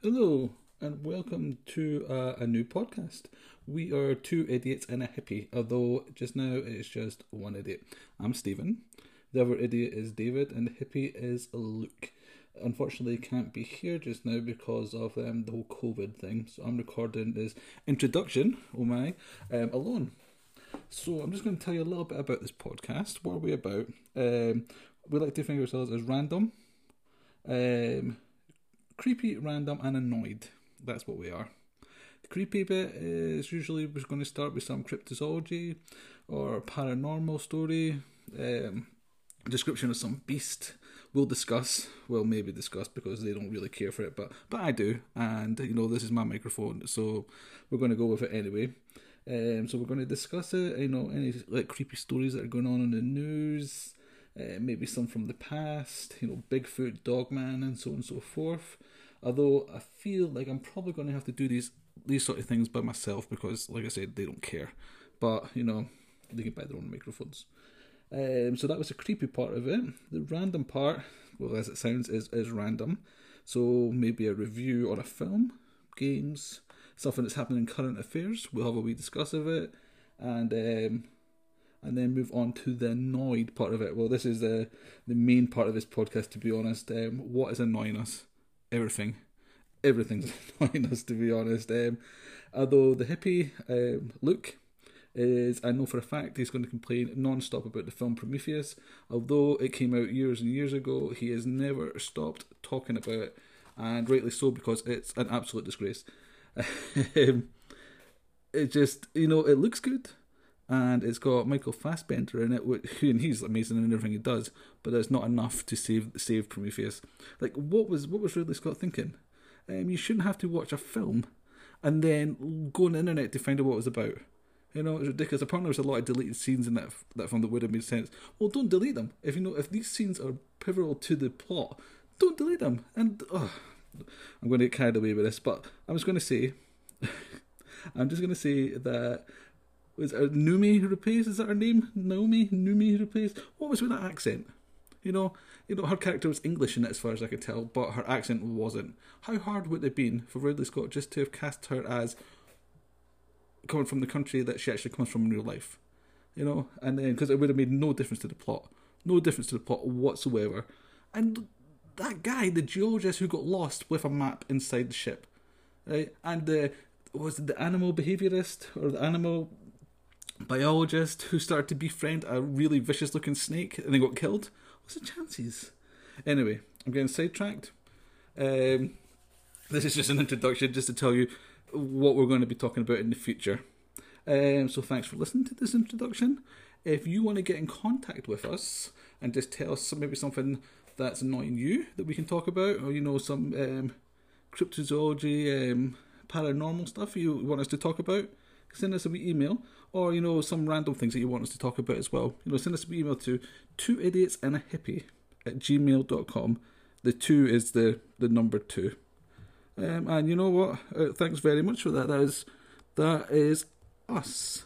Hello, and welcome to uh, a new podcast. We are two idiots and a hippie, although just now it's just one idiot. I'm Stephen. The other idiot is David, and the hippie is Luke. Unfortunately, can't be here just now because of um, the whole COVID thing. So I'm recording this introduction, oh my, um, alone. So I'm just going to tell you a little bit about this podcast. What are we about? Um, we like to think of ourselves as random, um, creepy, random, and annoyed. That's what we are. The creepy bit is usually we're going to start with some cryptozoology or paranormal story, um, description of some beast. We'll discuss. Well, maybe discuss because they don't really care for it, but but I do, and you know this is my microphone, so we're going to go with it anyway. Um, so we're going to discuss it. You know, any like creepy stories that are going on in the news, uh, maybe some from the past. You know, Bigfoot, Dogman, and so on and so forth. Although I feel like I'm probably going to have to do these these sort of things by myself because, like I said, they don't care. But you know, they can buy their own microphones. Um, so that was the creepy part of it. The random part, well, as it sounds, is is random. So maybe a review on a film, games, something that's happening in current affairs. We'll have a wee discuss of it, and um, and then move on to the annoyed part of it. Well, this is the the main part of this podcast, to be honest. Um, what is annoying us? Everything, everything's annoying us, to be honest. Um, although the hippie um, Luke is, I know for a fact, he's going to complain non-stop about the film Prometheus. Although it came out years and years ago, he has never stopped talking about it, and rightly so because it's an absolute disgrace. Um, it just, you know, it looks good, and it's got Michael Fassbender in it, and he's amazing in everything he does. But that's not enough to save save Prometheus. Like, what was what was Ridley Scott thinking? Um, you shouldn't have to watch a film and then go on the internet to find out what it was about. You know, it's ridiculous. Apparently, there's a lot of deleted scenes in that that film that would have made sense. Well, don't delete them. If you know if these scenes are pivotal to the plot, don't delete them. And oh, I'm going to get carried away with this, but I'm just going to say, I'm just going to say that was it Noomi Rapace? Is that her name? Naomi Noomi Rapace. What was with that accent? You know, you know, her character was English in it, as far as I could tell, but her accent wasn't. How hard would it have been for Ridley Scott just to have cast her as coming from the country that she actually comes from in real life? You know, and then because it would have made no difference to the plot, no difference to the plot whatsoever. And that guy, the geologist who got lost with a map inside the ship, right? And the was it the animal behaviorist or the animal biologist who started to befriend a really vicious looking snake and then got killed? What's the chances? Anyway, I'm getting sidetracked. Um, this is just an introduction just to tell you what we're going to be talking about in the future. Um, so thanks for listening to this introduction. If you want to get in contact with us and just tell us maybe something that's annoying you that we can talk about, or you know some um, cryptozoology, um, paranormal stuff you want us to talk about, send us a wee email, or you know some random things that you want us to talk about as well. You know, send us an email to two idiots and a hippie at gmail.com. The two is the the number two. Um, and you know what? Uh, thanks very much for that. That is that is us.